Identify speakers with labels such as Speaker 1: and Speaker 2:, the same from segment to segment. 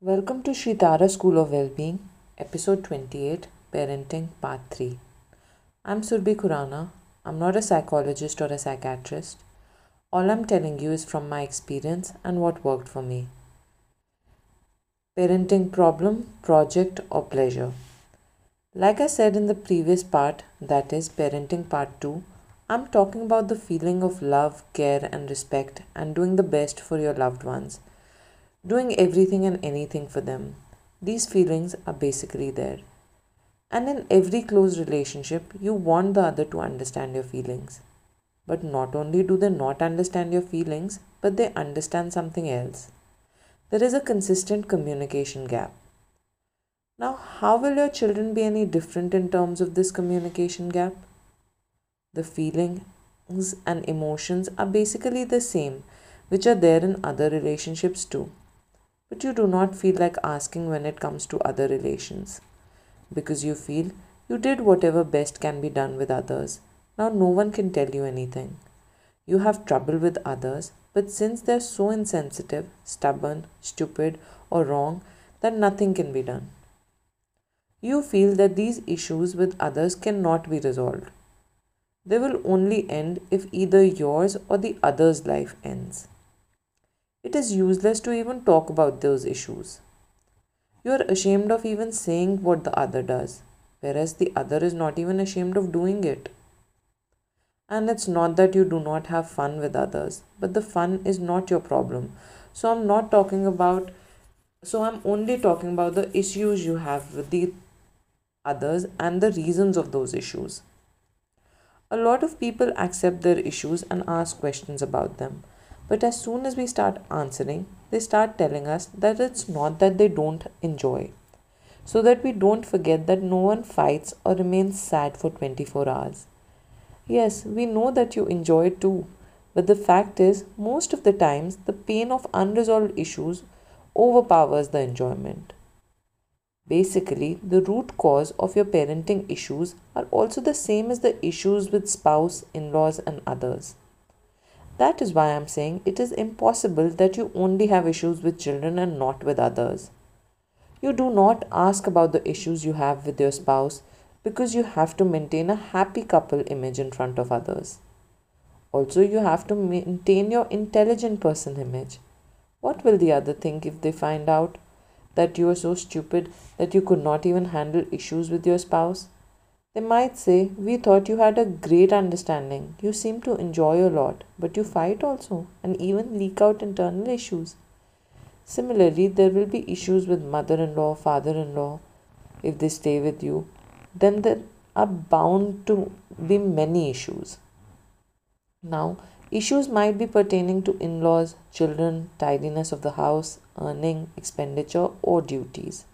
Speaker 1: Welcome to Shri Tara School of Wellbeing, episode 28 Parenting Part 3. I'm Surbhi Khurana. I'm not a psychologist or a psychiatrist. All I'm telling you is from my experience and what worked for me. Parenting problem, project, or pleasure. Like I said in the previous part, that is Parenting Part 2, I'm talking about the feeling of love, care, and respect and doing the best for your loved ones doing everything and anything for them. These feelings are basically there. And in every close relationship, you want the other to understand your feelings. But not only do they not understand your feelings, but they understand something else. There is a consistent communication gap. Now, how will your children be any different in terms of this communication gap? The feelings and emotions are basically the same, which are there in other relationships too but you do not feel like asking when it comes to other relations because you feel you did whatever best can be done with others. Now, no one can tell you anything. You have trouble with others, but since they're so insensitive, stubborn, stupid, or wrong, that nothing can be done. You feel that these issues with others cannot be resolved. They will only end if either yours or the other's life ends it is useless to even talk about those issues. You are ashamed of even saying what the other does, whereas the other is not even ashamed of doing it. And it's not that you do not have fun with others, but the fun is not your problem. So I'm not talking about, so I'm only talking about the issues you have with the others and the reasons of those issues. A lot of people accept their issues and ask questions about them but as soon as we start answering, they start telling us that it's not that they don't enjoy. So that we don't forget that no one fights or remains sad for 24 hours. Yes, we know that you enjoy it too, but the fact is, most of the times, the pain of unresolved issues overpowers the enjoyment. Basically, the root cause of your parenting issues are also the same as the issues with spouse, in laws, and others. That is why I am saying it is impossible that you only have issues with children and not with others. You do not ask about the issues you have with your spouse because you have to maintain a happy couple image in front of others. Also, you have to maintain your intelligent person image. What will the other think if they find out that you are so stupid that you could not even handle issues with your spouse? They might say, We thought you had a great understanding. You seem to enjoy a lot, but you fight also and even leak out internal issues. Similarly, there will be issues with mother in law, father in law. If they stay with you, then there are bound to be many issues. Now, issues might be pertaining to in laws, children, tidiness of the house, earning, expenditure, or duties.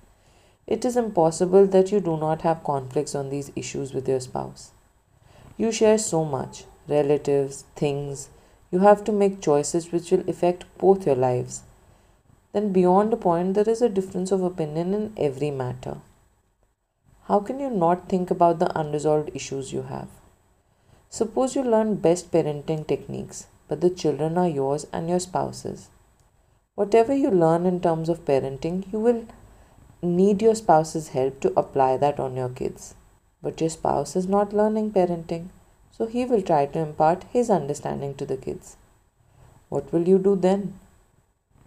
Speaker 1: It is impossible that you do not have conflicts on these issues with your spouse. You share so much relatives, things. You have to make choices which will affect both your lives. Then, beyond a point, there is a difference of opinion in every matter. How can you not think about the unresolved issues you have? Suppose you learn best parenting techniques, but the children are yours and your spouse's. Whatever you learn in terms of parenting, you will need your spouse's help to apply that on your kids. But your spouse is not learning parenting, so he will try to impart his understanding to the kids. What will you do then?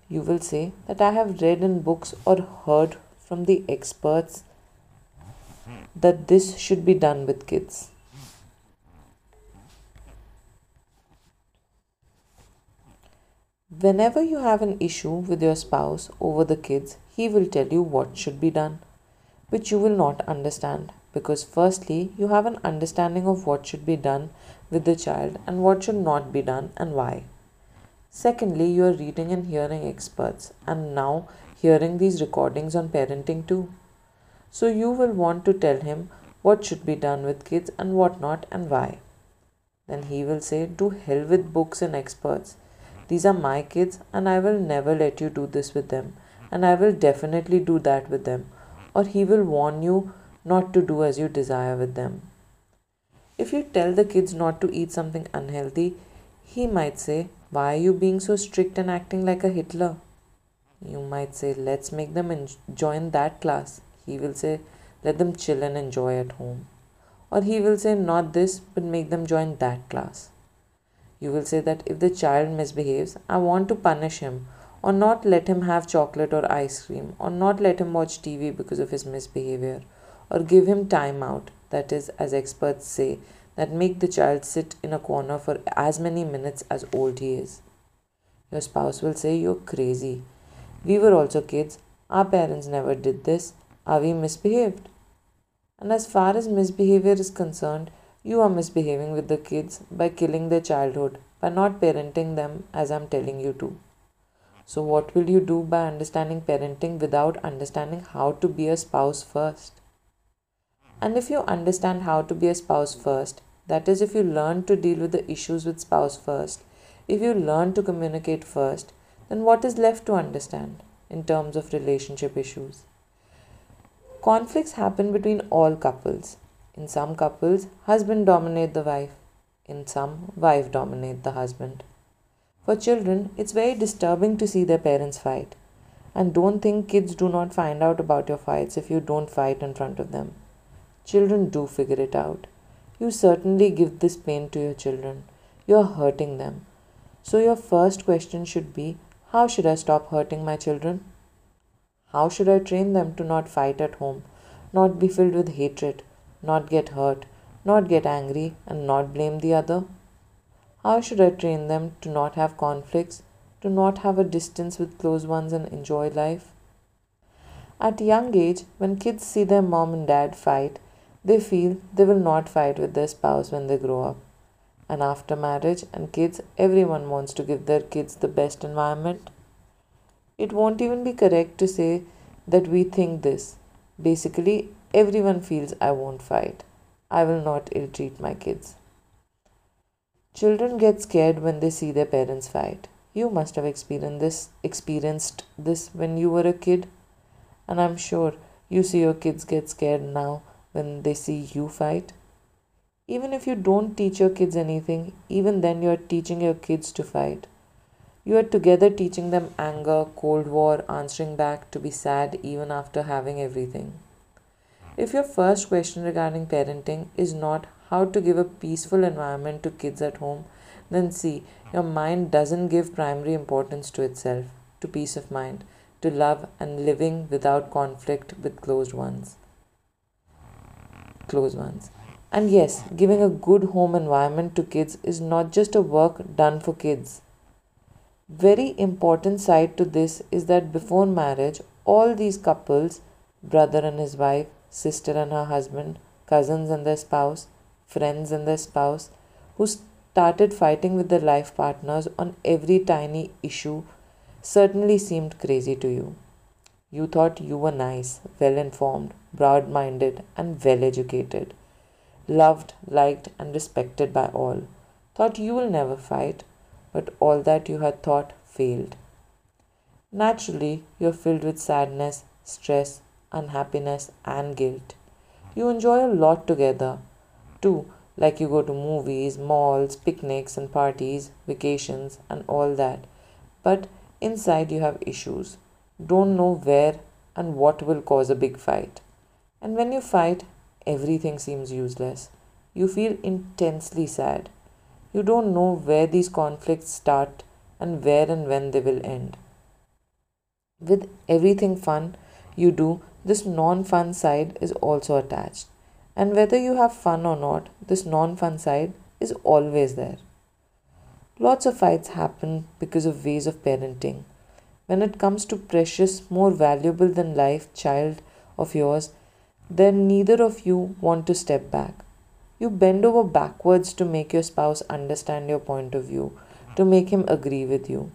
Speaker 1: You will say that I have read in books or heard from the experts that this should be done with kids. Whenever you have an issue with your spouse over the kids, he will tell you what should be done, which you will not understand because, firstly, you have an understanding of what should be done with the child and what should not be done and why. Secondly, you are reading and hearing experts and now hearing these recordings on parenting too. So, you will want to tell him what should be done with kids and what not and why. Then he will say, Do hell with books and experts. These are my kids and I will never let you do this with them and I will definitely do that with them, or he will warn you not to do as you desire with them. If you tell the kids not to eat something unhealthy, he might say, Why are you being so strict and acting like a Hitler? You might say, let's make them en- join that class. He will say, let them chill and enjoy at home. Or he will say, not this, but make them join that class. You will say that if the child misbehaves, I want to punish him, or not let him have chocolate or ice cream, or not let him watch TV because of his misbehavior, or give him time out, that is, as experts say, that make the child sit in a corner for as many minutes as old he is. Your spouse will say, You're crazy. We were also kids. Our parents never did this. Are we misbehaved? And as far as misbehavior is concerned, you are misbehaving with the kids by killing their childhood, by not parenting them as I'm telling you to. So, what will you do by understanding parenting without understanding how to be a spouse first? And if you understand how to be a spouse first, that is, if you learn to deal with the issues with spouse first, if you learn to communicate first, then what is left to understand in terms of relationship issues? Conflicts happen between all couples. In some couples, husband dominate the wife. In some, wife dominate the husband. For children, it's very disturbing to see their parents fight. And don't think kids do not find out about your fights if you don't fight in front of them. Children do figure it out. You certainly give this pain to your children. You are hurting them. So, your first question should be How should I stop hurting my children? How should I train them to not fight at home, not be filled with hatred, not get hurt, not get angry, and not blame the other? How should I train them to not have conflicts, to not have a distance with close ones and enjoy life? At a young age, when kids see their mom and dad fight, they feel they will not fight with their spouse when they grow up. And after marriage and kids, everyone wants to give their kids the best environment. It won't even be correct to say that we think this. Basically, everyone feels I won't fight. I will not ill treat my kids. Children get scared when they see their parents fight. You must have experienced this experienced this when you were a kid, and I'm sure you see your kids get scared now when they see you fight? Even if you don't teach your kids anything, even then you are teaching your kids to fight. You are together teaching them anger, Cold War, answering back, to be sad even after having everything. If your first question regarding parenting is not how to give a peaceful environment to kids at home, then see, your mind doesn't give primary importance to itself, to peace of mind, to love and living without conflict with closed ones close ones. And yes, giving a good home environment to kids is not just a work done for kids. Very important side to this is that before marriage, all these couples, brother and his wife, sister and her husband, cousins and their spouse, friends and their spouse, who started fighting with their life partners on every tiny issue, certainly seemed crazy to you. You thought you were nice, well informed, broad minded, and well educated. Loved, liked, and respected by all. Thought you will never fight, but all that you had thought failed. Naturally, you're filled with sadness, stress, unhappiness, and guilt. You enjoy a lot together, too, like you go to movies, malls, picnics, and parties, vacations, and all that. But inside, you have issues don't know where and what will cause a big fight. And when you fight, everything seems useless. You feel intensely sad. You don't know where these conflicts start and where and when they will end. With everything fun you do, this non fun side is also attached. And whether you have fun or not, this non fun side is always there. Lots of fights happen because of ways of parenting when it comes to precious, more valuable than life child of yours, then neither of you want to step back. You bend over backwards to make your spouse understand your point of view, to make him agree with you.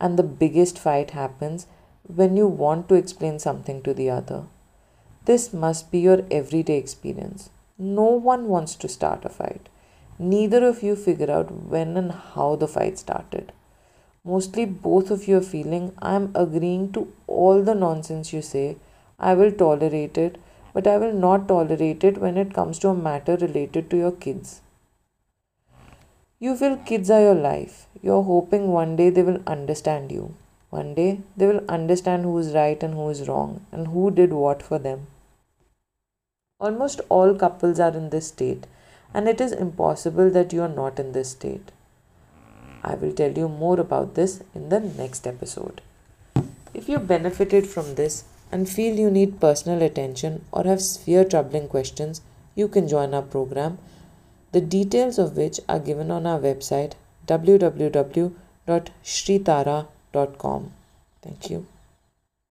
Speaker 1: And the biggest fight happens when you want to explain something to the other. This must be your everyday experience. No one wants to start a fight. Neither of you figure out when and how the fight started mostly both of you are feeling I'm agreeing to all the nonsense you say. I will tolerate it, but I will not tolerate it when it comes to a matter related to your kids. You feel kids are your life. You're hoping one day they will understand you. One day they will understand who is right and who is wrong and who did what for them. Almost all couples are in this state, and it is impossible that you are not in this state. I will tell you more about this in the next episode. If you benefited from this and feel you need personal attention or have severe troubling questions, you can join our program, the details of which are given on our website www.shritara.com. Thank you.